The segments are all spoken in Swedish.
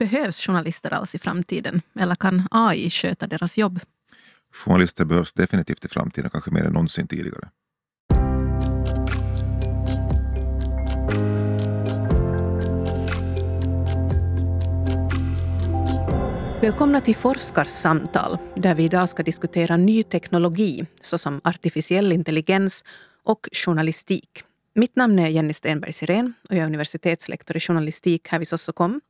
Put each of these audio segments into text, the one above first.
behövs journalister alls i framtiden? Eller kan AI sköta deras jobb? Journalister behövs definitivt i framtiden, kanske mer än någonsin tidigare. Välkomna till Forskarsamtal där vi idag ska diskutera ny teknologi såsom artificiell intelligens och journalistik. Mitt namn är Jenny Stenberg Sirén och jag är universitetslektor i journalistik här vid Sossokom.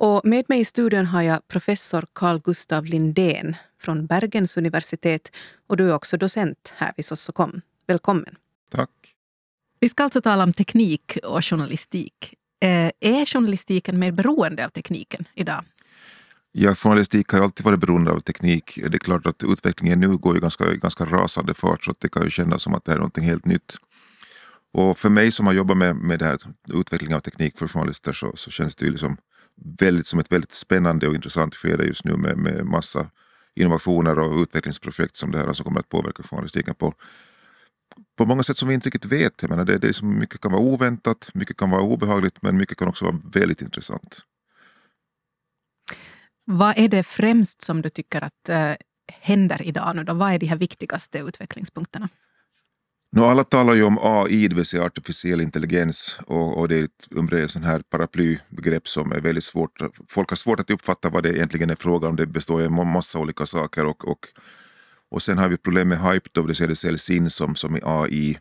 Och med mig i studion har jag professor Carl Gustav Lindén från Bergens universitet och du är också docent här vid Sossokom. Välkommen. Tack. Vi ska alltså tala om teknik och journalistik. Eh, är journalistiken mer beroende av tekniken idag? Ja, journalistik har ju alltid varit beroende av teknik. Det är klart att utvecklingen nu går i ganska, ganska rasande fart så det kan ju kännas som att det är något helt nytt. Och för mig som har jobbat med, med det här, utveckling av teknik för journalister så, så känns det ju liksom väldigt, som ett väldigt spännande och intressant skede just nu med, med massa innovationer och utvecklingsprojekt som det här som kommer att påverka journalistiken på, på många sätt som vi inte riktigt vet. Jag menar, det, det är som mycket kan vara oväntat, mycket kan vara obehagligt men mycket kan också vara väldigt intressant. Vad är det främst som du tycker att eh, händer idag nu då? Vad är de här viktigaste utvecklingspunkterna? Nu alla talar ju om AI, det vill säga artificiell intelligens och, och det är ett sån här paraplybegrepp som är väldigt svårt. Folk har svårt att uppfatta vad det egentligen är frågan om. Det består av en massa olika saker och, och, och sen har vi problem med hype då, det vill säga det säljs in som, som i AI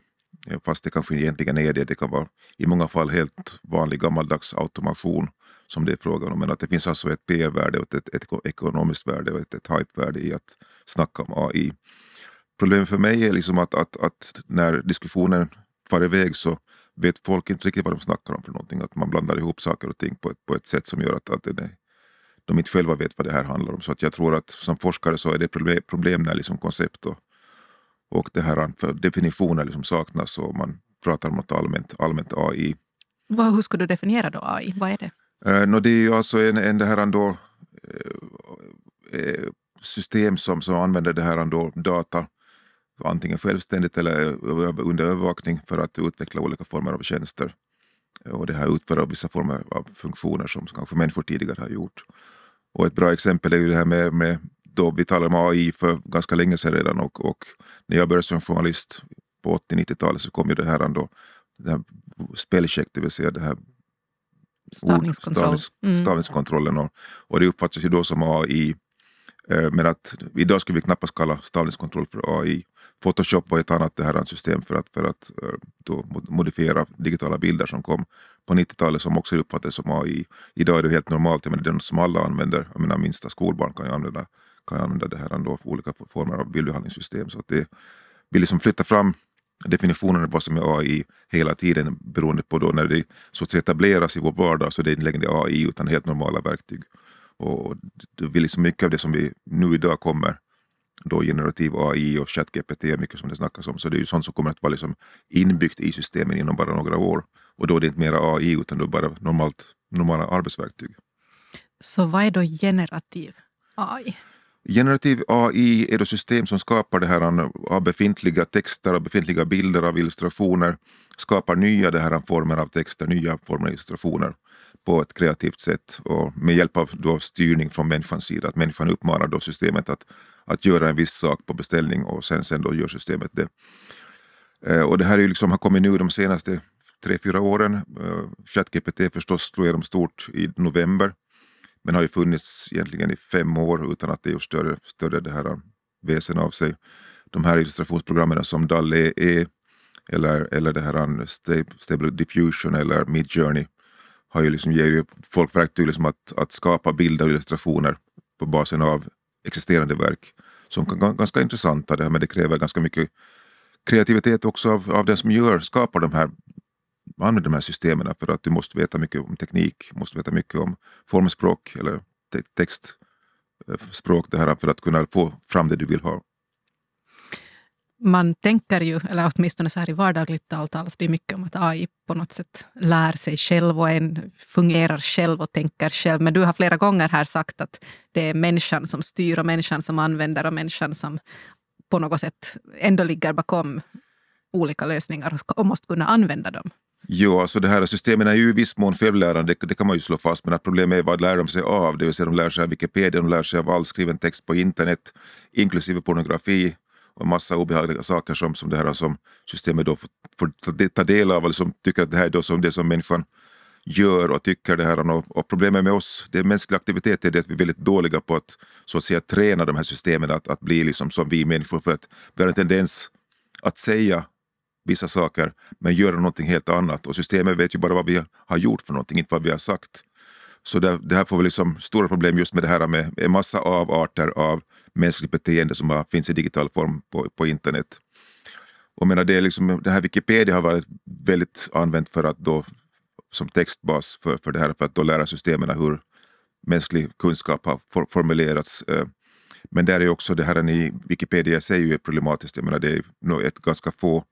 eh, fast det kanske egentligen är det. Det kan vara i många fall helt vanlig gammaldags automation som det är frågan om. Men att det finns alltså ett PR-värde och ett, ett, ekonomiskt värde och ett, ett hype-värde i att snacka om AI. Problemet för mig är liksom att, att, att när diskussionen far iväg så vet folk inte riktigt vad de snackar om för någonting. Att man blandar ihop saker och ting på ett, på ett sätt som gör att, att det, de inte själva vet vad det här handlar om. Så att jag tror att som forskare så är det problem, problem när liksom koncept och, och det här för definitioner liksom saknas och man pratar om något allmänt, allmänt AI. Vad, hur skulle du definiera då AI? Vad är det? Uh, no, det är ju alltså en, en det här ändå, uh, uh, system som, som använder det här ändå data antingen självständigt eller under övervakning för att utveckla olika former av tjänster. Och det här utföra vissa former av funktioner som kanske människor tidigare har gjort. Och ett bra exempel är ju det här med, med då vi talade om AI för ganska länge sedan redan och, och när jag började som journalist på 80-90-talet så kom ju det här ändå, det här spellcheck, det vill säga det här Stavningskontroll. Stavnings, mm. stavningskontrollen och, och det uppfattas ju då som AI. Eh, men att idag skulle vi knappast kalla stavningskontroll för AI. Photoshop var ett annat det här system för att, för att eh, då modifiera digitala bilder som kom på 90-talet som också uppfattades som AI. Idag är det helt normalt, men det är något som alla använder. Jag menar, minsta skolbarn kan ju använda, kan använda det här ändå, olika former av bildbehandlingssystem. Så att det vill liksom flytta fram definitionen av vad som är AI hela tiden beroende på då när det så att säga etableras i vår vardag så det är inte längre AI utan helt normala verktyg. Och det vill liksom mycket av det som vi nu idag kommer då generativ AI och ChatGPT är mycket som det snackas om. Så det är ju sånt som kommer att vara liksom inbyggt i systemen inom bara några år. Och då är det inte mera AI utan då bara normalt, normala arbetsverktyg. Så vad är då generativ AI? Generativ AI är då system som skapar det här av befintliga texter, av befintliga bilder, av illustrationer. Skapar nya det här former av texter, nya former av illustrationer på ett kreativt sätt och med hjälp av då styrning från människans sida. Att människan uppmanar då systemet att, att göra en viss sak på beställning och sen, sen då gör systemet det. Eh, och det här är liksom, har kommit nu de senaste tre, fyra åren. Eh, ChatGPT förstås slog igenom stort i november men har ju funnits egentligen i fem år utan att det gjort större, större det här eh, väsen av sig. De här illustrationsprogrammen som DALL-E e eller, eller det här Stable Diffusion eller Midjourney har ju liksom, ger ju folk verktyg liksom att, att skapa bilder och illustrationer på basen av existerande verk som kan vara ganska intressanta, det här, men det kräver ganska mycket kreativitet också av, av den som gör, skapar de här använder de här systemen för att du måste veta mycket om teknik, måste veta mycket om formspråk eller textspråk eh, det här för att kunna få fram det du vill ha. Man tänker ju, eller åtminstone så här i vardagligt tal talas det mycket om att AI på något sätt lär sig själv och en fungerar själv och tänker själv. Men du har flera gånger här sagt att det är människan som styr och människan som använder och människan som på något sätt ändå ligger bakom olika lösningar och måste kunna använda dem. Jo, alltså det här systemen är ju i viss mån självlärande, det, det kan man ju slå fast, men att problemet är vad lär de sig av? Det vill säga de lär sig av Wikipedia, de lär sig av all skriven text på internet, inklusive pornografi och en massa obehagliga saker som, som det här som systemet då får, får ta del av, och som tycker att det här är då som det som människan gör och tycker det här. Och, och problemet med oss, det är mänsklig aktivitet, är det att vi är väldigt dåliga på att så att säga träna de här systemen att, att bli liksom som vi människor, för att vi har en tendens att säga vissa saker men göra någonting helt annat. Och systemet vet ju bara vad vi har gjort för någonting, inte vad vi har sagt. Så det, det här får vi liksom stora problem just med det här med en massa avarter av mänskligt beteende som finns i digital form på, på internet. Och menar, det, är liksom, det här Wikipedia har varit väldigt använt för att då, som textbas för, för det här, för att då lära systemen hur mänsklig kunskap har for, formulerats. Eh. Men där är också det här i Wikipedia i sig är problematiskt. Jag menar, det är nog ett ganska få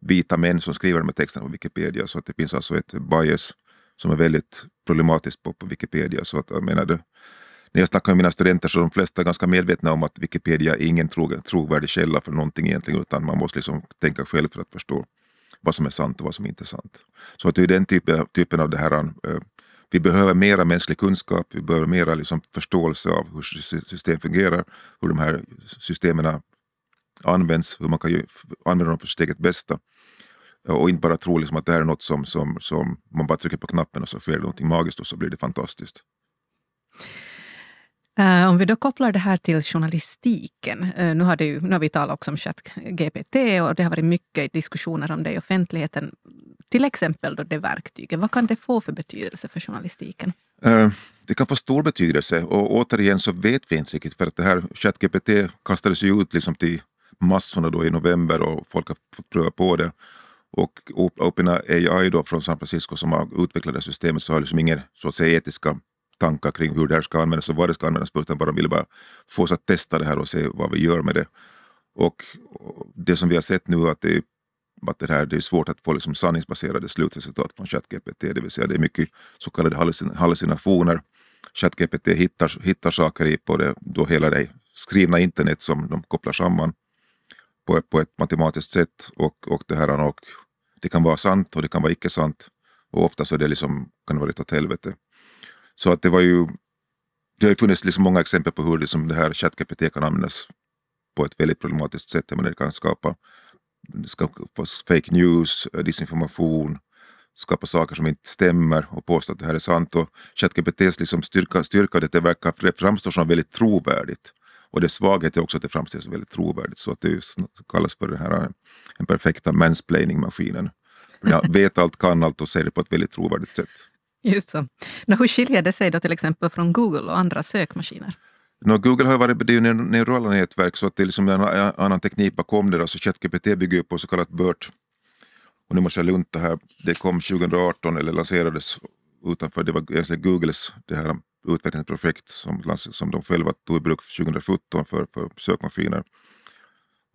vita män som skriver de här texterna på Wikipedia så att det finns alltså ett bias som är väldigt problematiskt på, på Wikipedia. Så att, jag menar, det, när jag snackar med mina studenter så är de flesta ganska medvetna om att Wikipedia är ingen tro, trovärdig källa för någonting egentligen utan man måste liksom tänka själv för att förstå vad som är sant och vad som inte är sant. Så att det är den typen, typen av det här eh, vi behöver mera mänsklig kunskap, vi behöver mera liksom förståelse av hur system fungerar, hur de här systemen används, hur man kan använda dem för sitt eget bästa. Och inte bara tro liksom att det här är något som, som, som man bara trycker på knappen och så sker det någonting magiskt och så blir det fantastiskt. Uh, om vi då kopplar det här till journalistiken. Uh, nu, har det ju, nu har vi talat också om ChatGPT och det har varit mycket diskussioner om det i offentligheten. Till exempel då det verktyget. Vad kan det få för betydelse för journalistiken? Uh, det kan få stor betydelse och återigen så vet vi inte riktigt för att det här ChatGPT kastades ju ut liksom till massorna då i november och folk har fått pröva på det. Och OpenAI då från San Francisco som har utvecklat det systemet så har liksom inga så att säga etiska tankar kring hur det här ska användas och vad det ska användas på utan bara ville bara få oss att testa det här och se vad vi gör med det. Och det som vi har sett nu att det, att det, här, det är svårt att få liksom sanningsbaserade slutresultat från ChatGPT, det vill säga det är mycket så kallade hallucinationer. ChatGPT hittar, hittar saker i på det, då hela det skrivna internet som de kopplar samman på, på ett matematiskt sätt och, och, det här, och det kan vara sant och det kan vara icke sant. Och ofta så är det liksom, kan det vara rätt åt helvete. Så att det var ju, det har ju funnits liksom många exempel på hur liksom det här ChatGPT kan användas på ett väldigt problematiskt sätt. Men det kan skapa, ska, fake news, eh, disinformation, skapa saker som inte stämmer och påstå att det här är sant. Och ChatGPTs liksom styrka, styrka det verkar framstå som väldigt trovärdigt. Och dess svaghet är också att det framställs som väldigt trovärdigt så att det kallas för den här, eh, den perfekta mansplaining-maskinen. Jag vet allt, kan allt och säger det på ett väldigt trovärdigt sätt. Just så. Nå, hur skiljer det sig då till exempel från Google och andra sökmaskiner? No, Google har varit det är ju neurala nätverk så att det är liksom en annan teknik bakom det. Alltså ChatGPT bygger på så kallat BERT. Och nu måste jag lunta här. Det kom 2018 eller lanserades utanför, det var egentligen Googles det här utvecklingsprojekt som, som de själva tog i bruk 2017 för, för sökmaskiner.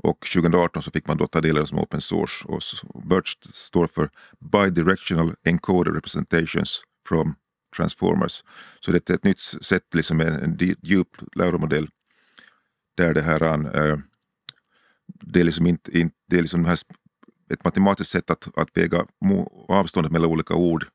Och 2018 så fick man då ta del av det som open source. Och BERT står för Bidirectional Encoder Representations from Transformers. Så det är ett nytt sätt, liksom en, djup läromodell där det här äh, det är liksom inte, inte det är liksom här, ett matematiskt sätt att, att väga avståndet mellan olika ord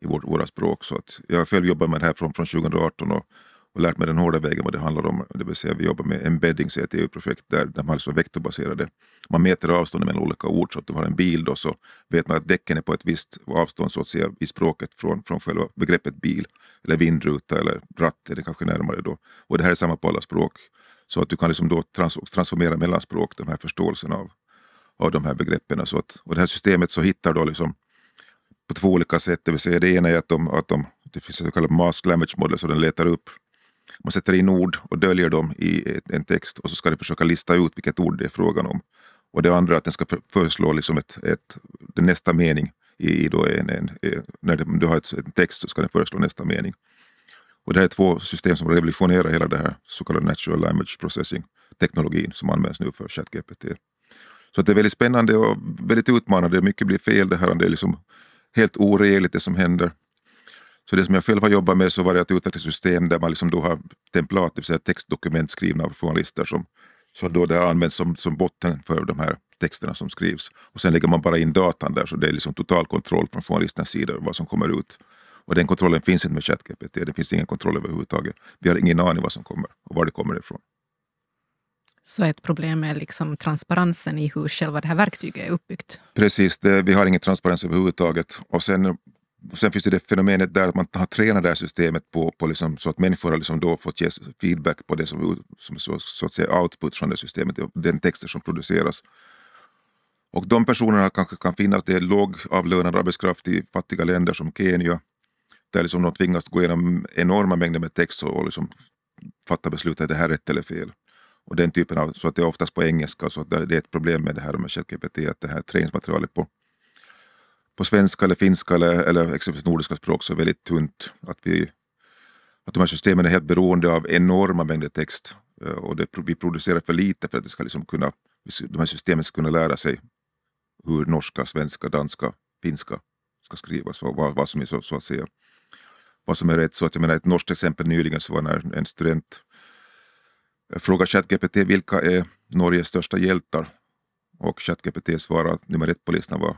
i vårt, våra språk. Så att jag har själv jobbat med det här från, från 2018 och, och lärt mig den hårda vägen vad det handlar om. Det vill säga vi jobbar med embeddings i ett EU-projekt där de har liksom vektorbaserade. Man mäter avståndet mellan olika ord så att du har en bil då så vet man att däcken är på ett visst avstånd så att säga i språket från, från själva begreppet bil eller vindruta eller ratt är det kanske närmare då. Och det här är samma på alla språk. Så att du kan liksom då trans transformera mellan språk den här förståelsen av, av de här begreppen. Så att, och det här systemet så hittar då liksom på två olika sätt. Det vill säga det ena är att de, att de det finns en så kallad mask language model så den letar upp man sätter in ord och döljer dem i en text och så ska det försöka lista ut vilket ord det är frågan om. Och det andra är att den ska föreslå liksom ett, ett, den nästa mening i, då en, en, e, när du har ett, en text så ska den föreslå nästa mening. Och det här är två system som revolutionerar hela det här så kallade natural language processing teknologin som används nu för ChatGPT. Så det är väldigt spännande och väldigt utmanande. Mycket blir fel det här. Det är liksom helt oregeligt det som händer. Så det som jag själv har jobbat med så var det att utveckla system där man liksom då har templat, det vill säga textdokument skrivna av journalister som, som då det används som, som botten för de här texterna som skrivs. Och sen lägger man bara in datan där så det är liksom total kontroll från journalistens sida över vad som kommer ut. Och den kontrollen finns inte med ChatGPT, det finns ingen kontroll överhuvudtaget. Vi har ingen aning vad som kommer och var det kommer ifrån. Så ett problem är liksom transparensen i hur själva det här verktyget är uppbyggt? Precis, det, vi har ingen transparens överhuvudtaget. Och sen, sen finns det, det fenomenet där att man har tränat det här systemet på, på liksom, så att människor har liksom då fått ge feedback på det som, som så, så, att säga output från det systemet, den texter som produceras. Och de personerna kanske kan finnas, det är lågavlönad arbetskraft i fattiga länder som Kenya, där liksom de tvingas gå igenom enorma mängder med text och liksom fatta beslut, är det här rätt eller fel? Och den typen av, så att det är oftast på engelska, så att det är ett problem med det här med ChatGPT, att det här träningsmaterialet på, på svenska eller finska eller, eller exempelvis nordiska språk så väldigt tunt. Att, vi, att de här systemen är helt beroende av enorma mängder text eh, och det, vi producerar för lite för att det ska liksom kunna, de här systemen ska kunna lära sig hur norska, svenska, danska, finska ska skrivas och vad, vad som är så, så, att säga vad som är rätt. Så att jag menar ett norskt exempel nyligen så var när en student eh, frågade ChatGPT vilka är Norges största hjältar och ChatGPT svarade att nummer ett på listan var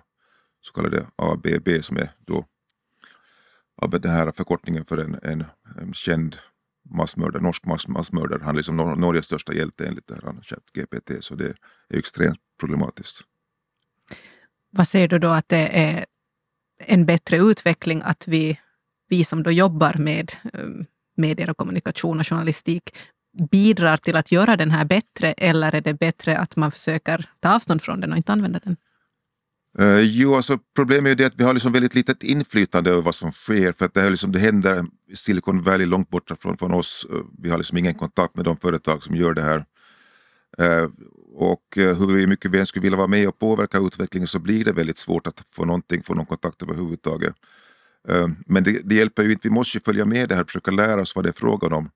så kallade ABB som är då den här förkortningen för en, en, en känd massmördare, norsk mass, massmördare. Han är liksom Norges största hjälte enligt det här ChatGPT så det är extremt problematiskt. Vad säger du då att det är en bättre utveckling att vi, vi som då jobbar med um, medier och kommunikation och journalistik bidrar till att göra den här bättre eller är det bättre att man försöker ta avstånd från den och inte använda den? Uh, jo, alltså problemet är ju det att vi har liksom väldigt litet inflytande över vad som sker för att det, här liksom, det händer i Silicon Valley långt borta från, från oss. Uh, vi har liksom ingen kontakt med de företag som gör det här. Uh, och hur mycket vi än skulle vilja vara med och påverka utvecklingen så blir det väldigt svårt att få någonting, få någon kontakt överhuvudtaget. Men det, det hjälper ju inte, vi måste ju följa med det här och försöka lära oss vad det är frågan om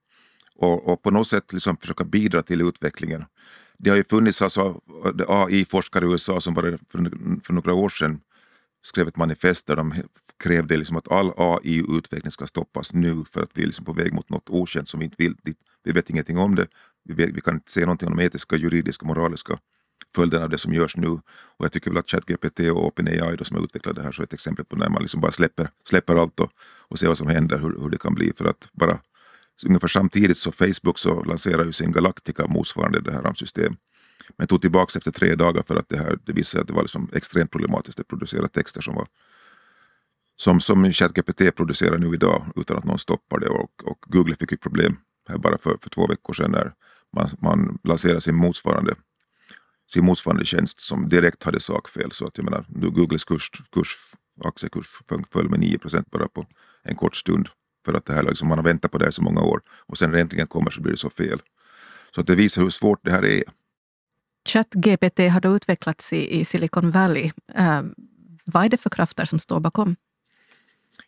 och, och på något sätt liksom försöka bidra till utvecklingen. Det har ju funnits alltså AI-forskare i USA som bara för, för några år sedan skrev ett manifest där de krävde liksom att all AI-utveckling ska stoppas nu för att vi är liksom på väg mot något okänt som vi inte vill. Vi vet ingenting om det. Vi, vet, vi kan inte säga någonting om de etiska, juridiska, moraliska följderna av det som görs nu. Och jag tycker väl att ChatGPT och OpenAI då, som har utvecklat det här så är ett exempel på när man liksom bara släpper, släpper allt och, och ser vad som händer, hur, hur det kan bli. För att bara ungefär samtidigt så Facebook så lanserade ju sin Galactica motsvarande det här system. Men tog tillbaka efter tre dagar för att det, här, det visade sig att det var liksom extremt problematiskt att producera texter som var som, som ChatGPT producerar nu idag utan att någon stoppar det och, och Google fick ju problem här bara för, för två veckor sedan när man, man lanserade sin motsvarande, sin motsvarande tjänst som direkt hade sakfel. Så att jag menar, Googles kurs, kurs, aktiekurs föll med 9 procent bara på en kort stund. För att det här, liksom, man har väntat på det här så många år och sen när det äntligen kommer så blir det så fel. Så att det visar hur svårt det här är. ChatGPT har då utvecklats i, i Silicon Valley. Uh, vad är det för krafter som står bakom?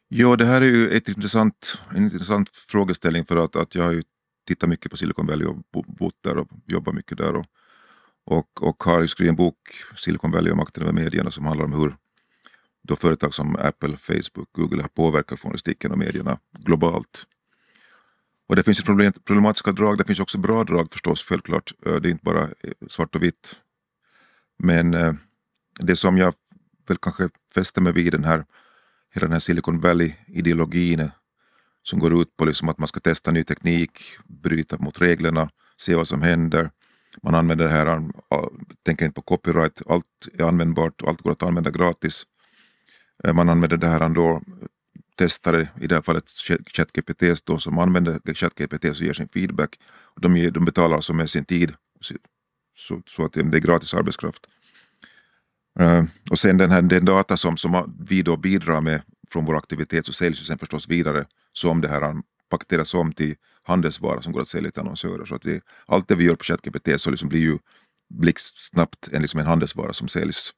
Ja, det här är ju ett intressant, en intressant frågeställning för att, att jag har ju tittat mycket på Silicon Valley och bott där och jobbat mycket där. Och, och, och har skrivit en bok, Silicon Valley och makten över medierna, som handlar om hur då företag som Apple, Facebook, Google har påverkat journalistiken och medierna globalt. Och det finns ju problematiska drag, det finns också bra drag förstås, självklart. Eh, det är inte bara eh, svart och vitt. Men eh, det som jag väl kanske fäster mig vid den här, hela den här Silicon Valley-ideologin som går ut på liksom att man ska testa ny teknik, bryta mot reglerna, se vad som händer. Man använder det här, tänker inte på copyright, allt är användbart och allt går att använda gratis. Eh, man använder det här ändå testare, i det här fallet ChatGPT som använder ChatGPT och ger sin feedback. De, ger, de betalar alltså med sin tid så, så att det är gratis arbetskraft. Uh, och sen den, här, den data som, som vi då bidrar med från vår aktivitet så säljs ju sen förstås vidare som det här paketeras om till handelsvara som går att sälja till annonsörer. Så att det, allt det vi gör på ChatGPT så liksom blir ju blixtsnabbt en, liksom en handelsvara som säljs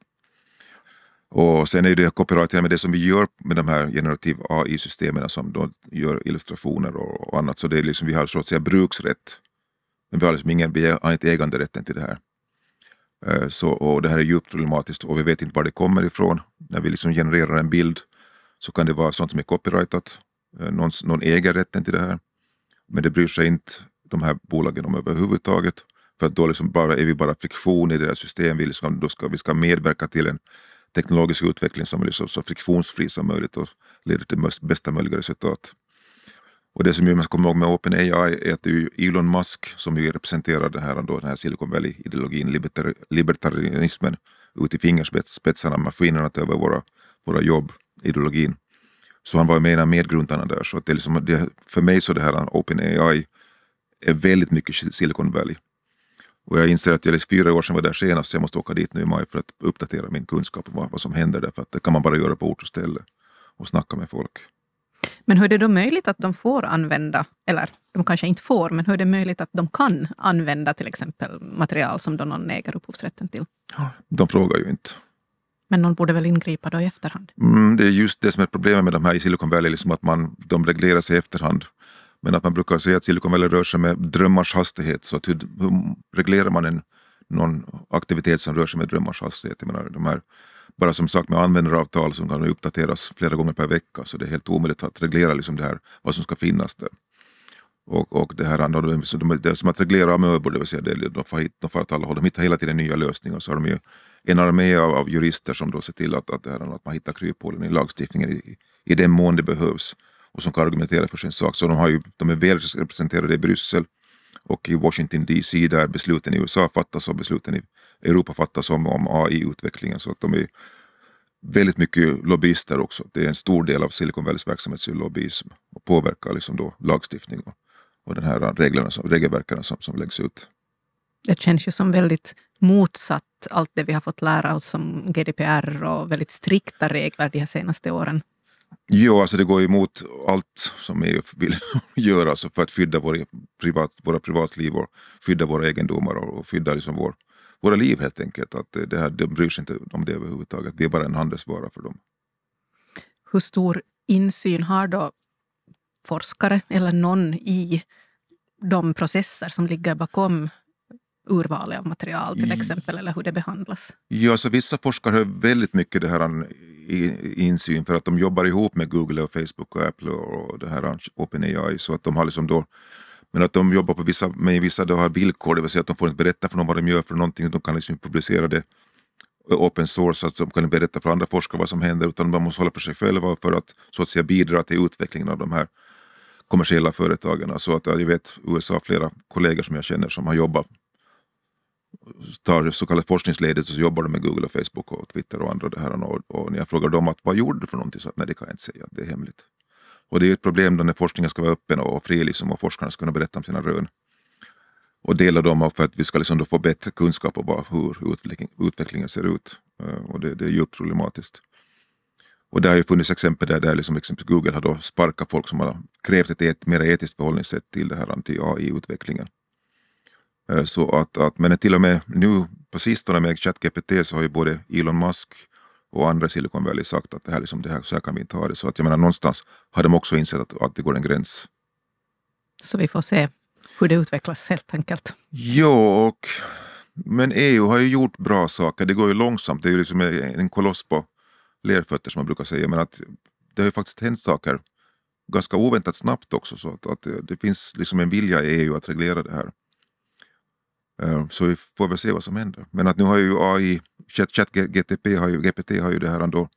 och sen är det copyrighten med det som vi gör med de här generativ AI-systemen som då gör illustrationer och, och, annat. Så det är liksom, vi har så att säga bruksrätt. Men vi har, liksom ingen, vi har inte äganderätten till det här. Uh, så, och det här är djupt problematiskt och vi vet inte var det kommer ifrån. När vi liksom genererar en bild så kan det vara sånt som är copyrightat. Uh, någon, någon äger rätten till det här. Men det bryr sig inte de här bolagen om överhuvudtaget. För att då liksom bara, är vi bara friktion i deras system. Vi, liksom, då ska, vi ska medverka till en teknologisk utveckling som är liksom så friktionsfri som möjligt och leder till bästa möjliga resultat. Och det som man ska komma ihåg med OpenAI är att det är Elon Musk som ju representerar den här, då, den här Silicon Valley-ideologin, libertar, libertarianismen, ut i fingerspetsarna, maskinerna tar över våra, våra jobb, ideologin. Så han var med en av medgrundarna där. Så att det är liksom, det, för mig så det här OpenAI är väldigt mycket Silicon Valley. Och jag inser att jag är fyra år sedan var där senast, så jag måste åka dit nu i maj för att uppdatera min kunskap om vad, vad som händer där. För att det kan man bara göra på ort och ställe och snacka med folk. Men hur är det då möjligt att de får använda, eller de kanske inte får, men hur är det möjligt att de kan använda till exempel material som då någon äger upphovsrätten till? De frågar ju inte. Men någon borde väl ingripa då i efterhand? Mm, det är just det som är problemet med de här i Silicon Valley, liksom att man, de reglerar sig i efterhand. Men att man brukar säga att Silicon Valley rör sig med drömmars hastighet. Så att hur, hur reglerar man en, någon aktivitet som rör sig med drömmars hastighet? Jag menar, de här, bara som sagt med användaravtal som kan uppdateras flera gånger per vecka. Så det är helt omöjligt att reglera liksom det här, vad som ska finnas där. Och, och det här andra, det är som att reglera amöbor, det vill säga det, de, får hit, de får åt alla håll. De hittar hela tiden nya lösningar. Så har de ju en armé av, av jurister som då ser till att, att, det här, att man hittar kryphålen i lagstiftningen i, i den mån det behövs och som kan argumentera för sin sak. Så de, har ju, de är väl representerade i Bryssel och i Washington DC där besluten i USA fattas och besluten i Europa fattas om, om AI-utvecklingen. Så att de är väldigt mycket lobbyister också. Det är en stor del av Silicon Valleys verksamhet är lobbyism och påverkar liksom då lagstiftning och, och den här reglerna, regelverken som, som läggs ut. Det känns ju som väldigt motsatt allt det vi har fått lära oss om GDPR och väldigt strikta regler de här senaste åren. Jo, alltså det går emot allt som EU vill göra alltså för att skydda vår e-, privat, våra privatliv och skydda våra egendomar och skydda liksom vår, våra liv helt enkelt. Att det här, de bryr sig inte om det överhuvudtaget. Vi är bara en handelsvara för dem. Hur stor insyn har då forskare eller någon i de processer som ligger bakom urvalet av material till exempel, eller hur det behandlas? Ja, så vissa forskare har väldigt mycket det här insyn för att de jobbar ihop med Google och Facebook och Apple och det här OpenAI så att de har liksom då men att de jobbar på vissa, med vissa då har villkor, det vill säga att de får inte berätta för någon vad de gör för någonting, de kan liksom publicera det open source, att de kan berätta för andra forskare vad som händer utan de måste hålla för sig själva för att så att säga bidra till utvecklingen av de här kommersiella företagen. Så att jag vet USA flera kollegor som jag känner som har jobbat tar så kallat forskningsledigt så jobbar de med Google och Facebook och Twitter och andra. Det här och, och när jag frågar dem att vad gjorde du för någonting så att nej det kan jag inte säga, det är hemligt. Och det är ett problem då när forskningen ska vara öppen och fri liksom, och forskarna ska kunna berätta om sina rön. Och dela dem för att vi ska liksom då få bättre kunskap om hur utveckling, utvecklingen ser ut. Eh, och det, det är djupt problematiskt. Och det har ju funnits exempel där, där liksom exempelvis Google har då sparkat folk som har krävt ett et, mer etiskt förhållningssätt till det här anti-AI-utvecklingen. Eh, så att, att, men till och med nu på sistone med ChatGPT så har ju både Elon Musk och andra Silicon Valley sagt att det här, liksom, det här, så här kan vi inte ha det. Så att jag menar någonstans har de också insett att, att det går en gräns. Så vi får se hur det utvecklas helt enkelt. Ja, och, men EU har ju gjort bra saker. Det går ju långsamt. Det är ju liksom en koloss på lerfötter som man brukar säga. Men att det har ju faktiskt hänt saker ganska oväntat snabbt också. Så att, att det, det finns liksom en vilja i EU att reglera det här. Ehm, så vi får väl se vad som händer. Men att nu har ju AI, ChatGPT har ju, GPT har ju det här ändå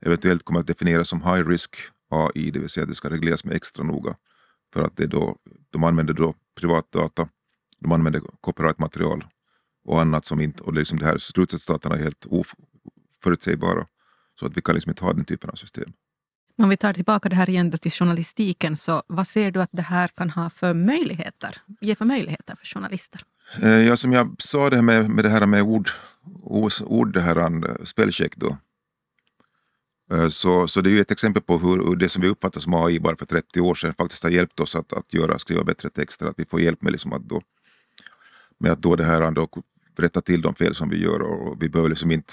eventuellt kommer att definieras som high risk AI, det vill säga att det ska regleras med extra noga. För att det då, de använder då privatdata, de använder copyright-material och annat som inte, och det, liksom det här slutresultaten är helt oförutsägbara. Så att vi kan liksom inte ha den typen av system. Om vi tar tillbaka det här igen till journalistiken, så vad ser du att det här kan ha för möjligheter, ge för möjligheter för journalister? Eh, ja, som jag sa det här med, med det här med ord, ord det här eh, spellcheck då. Eh, så, så det är ju ett exempel på hur, det som vi uppfattar som AI bara för 30 år sedan faktiskt har hjälpt oss att, att göra, skriva bättre texter. Att vi får hjälp med, liksom att då, med att då det här ändå rätta till de fel som vi gör och vi behöver liksom inte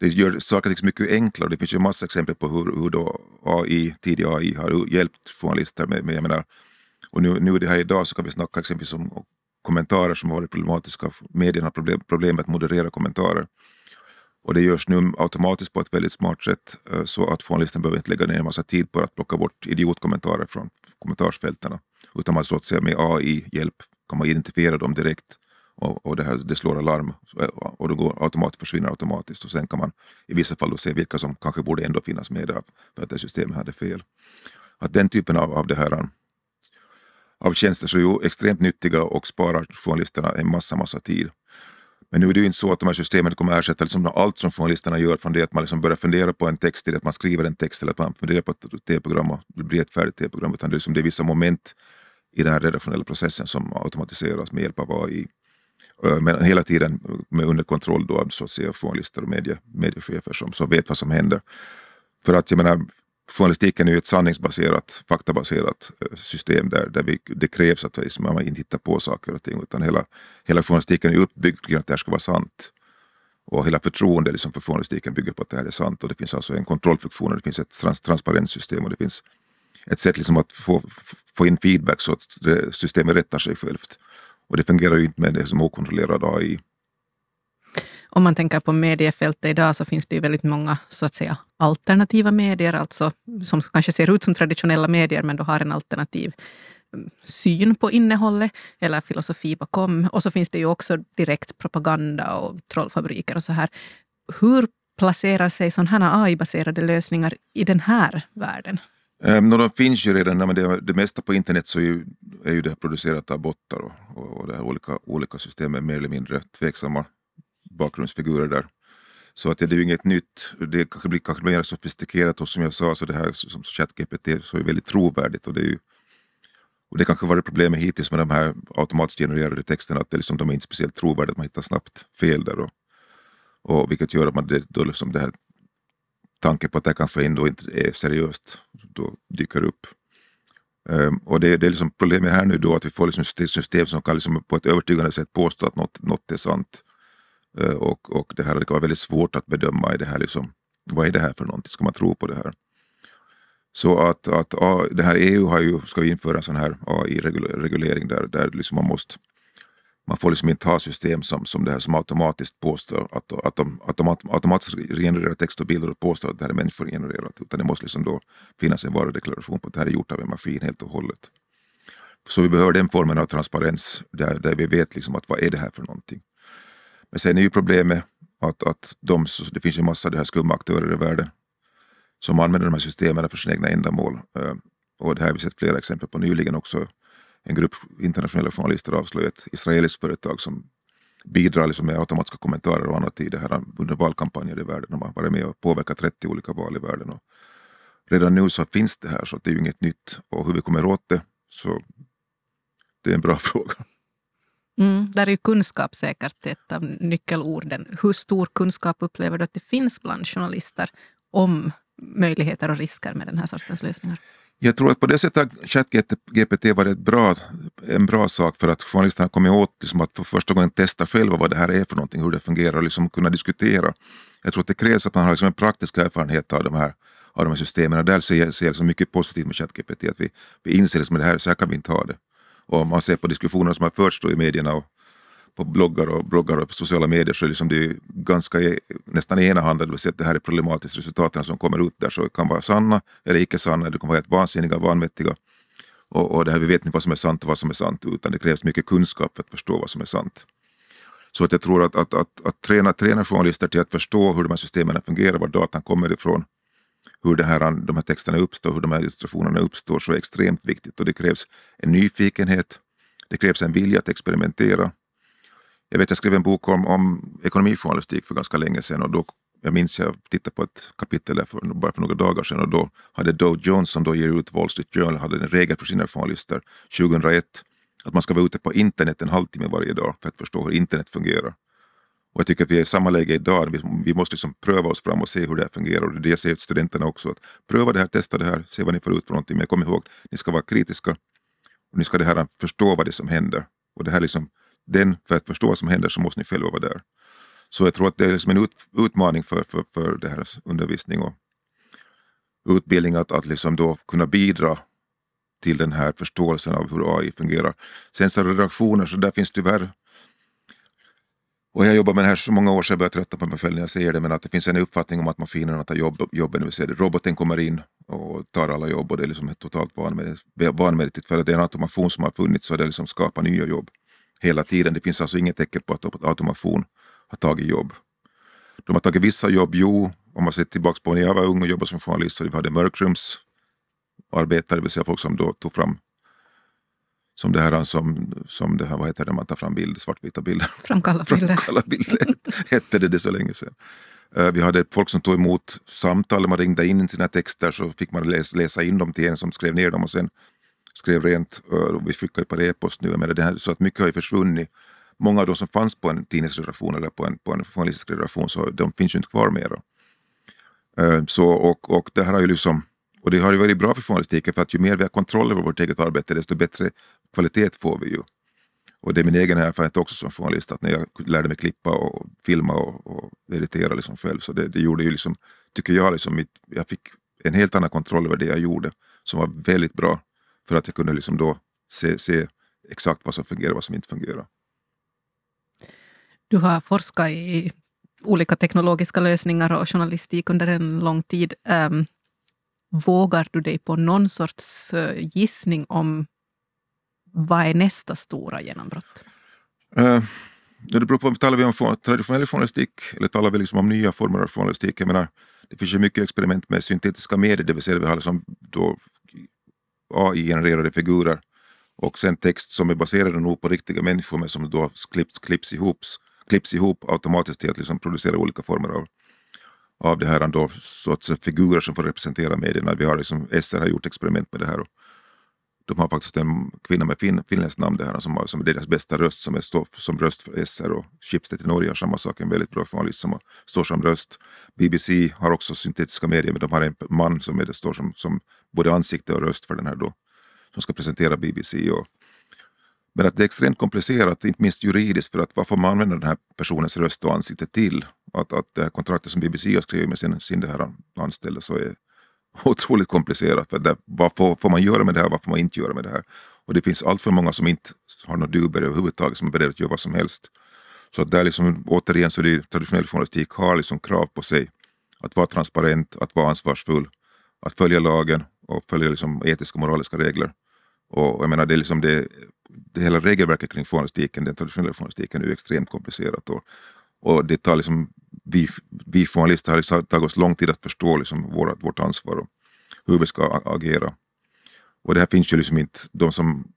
det gör saker liksom mycket enklare. Det finns ju massa exempel på hur, hur då AI, tidig AI har hjälpt journalister med, med jag menar, och nu, nu det här idag så kan vi snacka exempelvis om kommentarer som har varit problematiska. Medierna har problem, problem med att moderera kommentarer. Och det görs nu automatiskt på ett väldigt smart sätt eh, så att journalisten behöver inte lägga ner en massa tid på att plocka bort idiotkommentarer från kommentarsfälten. Utan man så att säga med AI-hjälp kan man identifiera dem direkt och, och det, här, det slår alarm eh, och det går automat, försvinner automatiskt och sen kan man i vissa fall se vilka som kanske borde ändå finnas med där för att det systemet hade fel. Att den typen av, av det här av tjänster så är ju extremt nyttiga och sparar journalisterna en massa, massa tid. Men nu är det ju inte så att de här systemen kommer ersätta liksom allt som journalisterna gör från det att man liksom börjar fundera på en text till att man skriver en text eller att man funderar på ett tv-program och det blir ett färdigt tv-program. Utan det är, liksom, det är vissa moment i den här redaktionella processen som automatiseras med hjälp av AI. Eh, men hela tiden med under kontroll då av så att säga, journalister och medie, mediechefer som, som vet vad som händer. För att jag menar, journalistiken är ju ett sanningsbaserat, faktabaserat eh, system där, där vi, det krävs att man inte hittar på saker och ting utan hela, hela journalistiken är uppbyggd kring att det här ska vara sant. Och hela förtroendet liksom för journalistiken bygger på att det här är sant och det finns alltså en kontrollfunktion och det finns ett trans transparenssystem och det finns ett sätt liksom att få, få in feedback så att systemet rättar sig självt. Och det fungerar ju inte med det som okontrollerad AI. Om man tänker på mediefältet idag så finns det ju väldigt många så att säga alternativa medier, alltså som kanske ser ut som traditionella medier men då har en alternativ mm, syn på innehållet eller filosofi bakom. Och så finns det ju också direkt propaganda och trollfabriker och så här. Hur placerar sig sådana här AI-baserade lösningar i den här världen? Um, de finns ju redan, men det, det mesta på internet så är ju, är ju det producerat av bottar och, och, och det här olika, olika system är mer eller mindre tveksamma bakgrundsfigurer där. Så att det, det är ju inget nytt. Det kanske blir kanske mer sofistikerat och som jag sa så det här som ChatGPT så är väldigt trovärdigt och det är ju och det kanske varit problemet hittills med de här automatiskt genererade texterna att det liksom, de är inte speciellt trovärdiga, man hittar snabbt fel där. Och, och vilket gör att man det, då liksom det här tanken på att det här kanske ändå inte är seriöst då dyker upp. Um, och det, det är liksom problemet här nu då att vi får liksom system som kan liksom på ett övertygande sätt påstå att något, något är sant. Eh, och, och det här det kan vara väldigt svårt att bedöma, är det här liksom, vad är det här för någonting, ska man tro på det här? Så att, att ja, det här EU har ju, ska införa en sån här AI-reglering där, där liksom man måste man får liksom inte ha system som, som det här som automatiskt påstår att, att de, att de automatiskt genererar text och bilder och påstår att det här är människogenererat. Utan det måste liksom då finnas en varudeklaration på att det här är gjort av en maskin helt och hållet. Så vi behöver den formen av transparens där, där vi vet liksom att vad är det här för någonting. Men sen är ju problemet att, att de, det finns ju massa de här skumma aktörer i världen som använder de här systemen för sina egna ändamål. Eh, och det här har vi sett flera exempel på nyligen också en grupp internationella journalister avslöjade ett israeliskt företag som bidrar liksom med automatiska kommentarer och annat i det här eh, under valkampanjer i världen. De har varit med och påverkat 30 olika val i världen. Och redan nu så finns det här så det är ju inget nytt och hur vi kommer åt det så det är en bra fråga. Mm, där är ju kunskap säkert ett av nyckelorden. Hur stor kunskap upplever du att det finns bland journalister om möjligheter och risker med den här sortens lösningar? Jag tror att på det sättet har ChatGPT varit bra, en bra sak för att journalisterna kommit åt liksom att för första gången testa själva vad det här är för någonting, hur det fungerar och liksom kunna diskutera. Jag tror att det krävs att man har liksom en praktisk erfarenhet av de här, av de här systemen och där ser jag, ser jag så mycket positivt med ChatGPT, att vi, vi inser liksom att det här, så här kan vi inte ha det. Och om man ser på diskussioner som har förts i medierna och på bloggar och bloggar och sociala medier så är liksom det ganska e- nästan enahanda, det vill säga att det här är problematiskt. Resultaten som kommer ut där så kan vara sanna eller icke sanna, de kan vara helt vansinniga, vanvettiga. Och, och det här, vi vet inte vad som är sant och vad som är sant utan det krävs mycket kunskap för att förstå vad som är sant. Så att jag tror att, att, att, att träna, träna journalister till att förstå hur de här systemen fungerar, var datan kommer ifrån, hur det här, de här texterna uppstår, hur de här illustrationerna uppstår så är extremt viktigt. Och det krävs en nyfikenhet, det krävs en vilja att experimentera. Jag vet jag skrev en bok om, om ekonomijournalistik för ganska länge sedan. Och då jag minns jag tittade på ett kapitel där för, bara för några dagar sedan. Och då hade Dow Jones som då ger ut Wall Street Journal hade en regel för sina journalister. 2001 att man ska vara ute på internet en halvtimme varje dag för att förstå hur internet fungerar. Och jag tycker att vi är i samma läge idag. Vi, vi måste liksom pröva oss fram och se hur det här fungerar. Och det är det jag säger till studenterna också. Att pröva det här, testa det här, se vad ni får ut för någonting. Men kom ihåg, ni ska vara kritiska. Och ni ska det här äh, förstå vad det är som händer. Och det här liksom den, för att förstå vad som händer så måste ni själva vara där. Så jag tror att det är liksom en ut, utmaning för, för, för det här undervisning och utbildning att, att liksom då kunna bidra till den här förståelsen av hur AI fungerar. Sen så redaktioner, så där finns tyvärr och jag jobbar med det här så många år så jag börjar trötta på mig själv när jag säger det, men att det finns en uppfattning om att maskinerna tar jobb, jobben. Det vill säga roboten kommer in och tar alla jobb och det är liksom ett totalt vanmäktigt. För det är en automation som har funnits och det liksom skapar nya jobb hela tiden. Det finns alltså inget tecken på att automation har tagit jobb. De har tagit vissa jobb, jo, om man ser tillbaka på när jag var ung och jobbade som journalist så vi hade mörkrumsarbetare, det vill säga folk som då tog fram som det här som, som det här, vad heter det, man tar fram bilder, svartvita bilder. Framkalla bilder. Framkalla bilder hette det, det så länge sedan. Eh, vi hade folk som tog emot samtal, man ringde in sina texter så fick man läsa, läsa in dem till en som skrev ner dem och sen skrev rent. Och vi skickade på e-post nu. Men det här, så att mycket har ju försvunnit. Många av de som fanns på en tidningsredaktion eller på en, på en journalistisk redaktion så de finns ju inte kvar mera. Eh, så, och, och det här har ju liksom och det har ju varit bra för journalistiken för att ju mer vi har kontroll över vårt eget arbete desto bättre kvalitet får vi ju. Och det är min egen erfarenhet också som journalist att när jag lärde mig klippa och filma och, och editera liksom själv så det, det gjorde ju liksom, tycker jag, liksom, jag fick en helt annan kontroll över det jag gjorde som var väldigt bra för att jag kunde liksom då se, se exakt vad som fungerar och vad som inte fungerar. Du har forskat i olika teknologiska lösningar och journalistik under en lång tid. Um, vågar du dig på någon sorts uh, gissning om vad är nästa stora genombrott? Uh, det beror på, talar vi om traditionell journalistik eller talar vi liksom om nya former av journalistik? Jag menar, det finns ju mycket experiment med syntetiska medier, det vill säga vi har liksom då AI-genererade figurer och sen text som är baserade nog på riktiga människor men som då klipps, klipps, ihop, klipps ihop automatiskt till att liksom producera olika former av, av det här då, så att figurer som får representera medierna. Vi har liksom, SR har gjort experiment med det här. Och de har faktiskt en kvinna med fin, finländskt namn det här, som, har, som är deras bästa röst som är stå, som röst för SR och Schibsted i Norge har samma sak, en väldigt bra journalist som står som röst. BBC har också syntetiska medier men de har en man som är det, står som, som både ansikte och röst för den här då, som ska presentera BBC. Och, men att det är extremt komplicerat, inte minst juridiskt, för att vad får man använda den här personens röst och ansikte till? Att, att det här kontraktet som BBC har skrivit med sin, sin det här anställda så är otroligt komplicerat. För det, vad får, får, man göra med det här, vad får man inte göra med det här? Och det finns allt för många som inte har några duber överhuvudtaget som är beredda att göra vad som helst. Så att där liksom, återigen så är det traditionell journalistik har liksom krav på sig att vara transparent, att vara ansvarsfull, att följa lagen och följa liksom etiska och moraliska regler. Och jag menar, det är liksom det, det hela regelverket kring journalistiken, den traditionella journalistiken är ju extremt komplicerat. Och, och det tar liksom, vi, vi journalister har liksom tagit oss lång tid att förstå liksom vårt, vårt ansvar och hur vi ska agera. Och det här finns ju liksom inte, de som,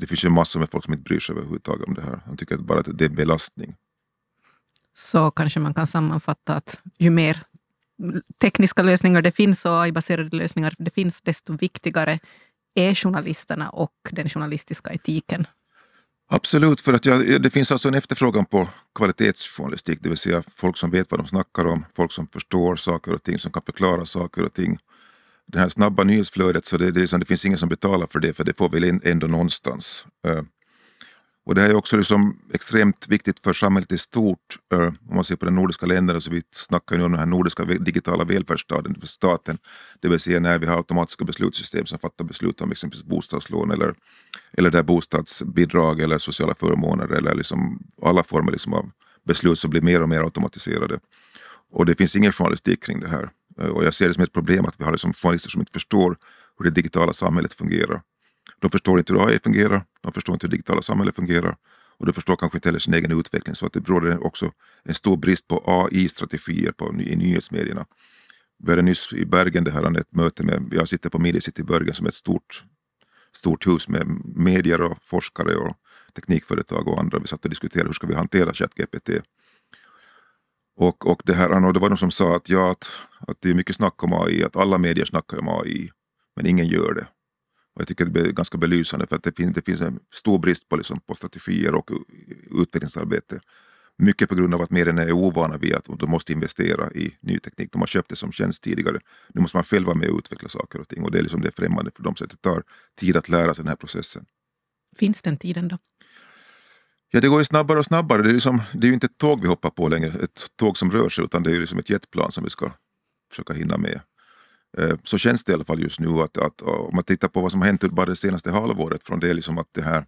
det finns ju massor med folk som inte bryr sig överhuvudtaget om det här. De tycker att bara att det är en belastning. Så kanske man kan sammanfatta att ju mer tekniska lösningar det finns och AI-baserade lösningar det finns, desto viktigare är journalisterna och den journalistiska etiken. Absolut, för att jag, det finns alltså en efterfrågan på kvalitetsjournalistik, det vill säga folk som vet vad de snackar om, folk som förstår saker och ting, som kan förklara saker och ting. Det här snabba nyhetsflödet, så det, det, liksom, det finns ingen som betalar för det, för det får vi ändå någonstans. Eh, och det här är också liksom extremt viktigt för samhället i stort. Eh, om man ser på de nordiska länderna så vi snackar nu om den här nordiska digitala välfärdsstaten för staten. Det vill säga när vi har automatiska beslutssystem som fattar beslut om exempelvis bostadslån eller, eller där bostadsbidrag eller sociala förmåner eller liksom alla former liksom av beslut som blir mer och mer automatiserade. Och det finns ingen journalistik kring det här. Eh, och jag ser det som ett problem att vi har liksom journalister som inte förstår hur det digitala samhället fungerar. De förstår inte hur AI fungerar, de förstår inte hur det digitala samhället fungerar och de förstår kanske inte heller sin egen utveckling. Så att det råder också en stor brist på AI-strategier på, i nyhetsmedierna. Vi hade nyss i Bergen det här ett möte med, jag sitter på Media City Bergen som är ett stort, stort hus med medier och forskare och teknikföretag och andra. Vi satt och diskuterade hur ska vi hantera ChatGPT. Och, och det, här, och det var någon som sa att, ja, att, att det är mycket snack om AI, att alla medier snackar om AI, men ingen gör det. Och jag tycker det är ganska belysande för att det finns, det finns en stor brist på, liksom, på strategier och utvecklingsarbete. Mycket på grund av att medierna är ovana vid att de måste investera i ny teknik. De har köpt det som tjänst tidigare. Nu måste man själv vara med och utveckla saker och ting och det är, liksom det främmande för dem. Så det tar tid att lära sig den här processen. Finns den tiden då? Ja, det går ju snabbare och snabbare. Det är, liksom, det är ju inte ett tåg vi hoppar på längre, ett tåg som rör sig, utan det är ju liksom ett jetplan som vi ska försöka hinna med. Eh, så känns det i alla fall just nu att, att eh, om man tittar på vad som har hänt bara det senaste halvåret från det liksom att det här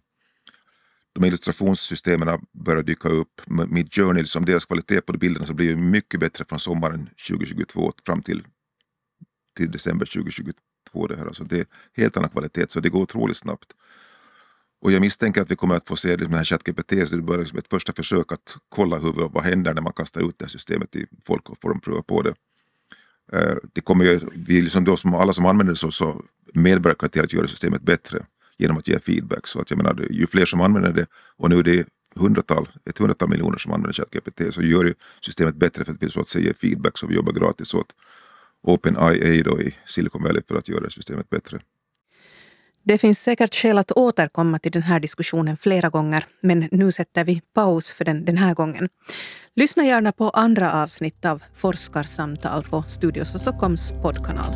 de illustrationssystemen börjar dyka upp. Midjourney, liksom deras kvalitet på bilderna så blir mycket bättre från sommaren 2022 fram till, till december 2022. Det, här. Alltså det är helt annan kvalitet så det går otroligt snabbt. Och jag misstänker att vi kommer att få se det med ChatGPT, så det börjar som ett första försök att kolla hur, vad händer när man kastar ut det här systemet till folk och får dem pröva på det. Eh, det kommer ju, vi liksom då som alla som använder det så, så medverkar till att göra systemet bättre genom att ge feedback. Så att jag menar, ju fler som använder det och nu är det hundratal, ett hundratal miljoner som använder ChatGPT så gör ju systemet bättre för att vi så att säga ger feedback så vi jobbar gratis åt OpenIA då i Silicon Valley för att göra systemet bättre. Det finns säkert skäl att återkomma till den här diskussionen flera gånger, men nu sätter vi paus för den den här gången. Lyssna gärna på andra avsnitt av Forskarsamtal på Studios och Stockholms poddkanal.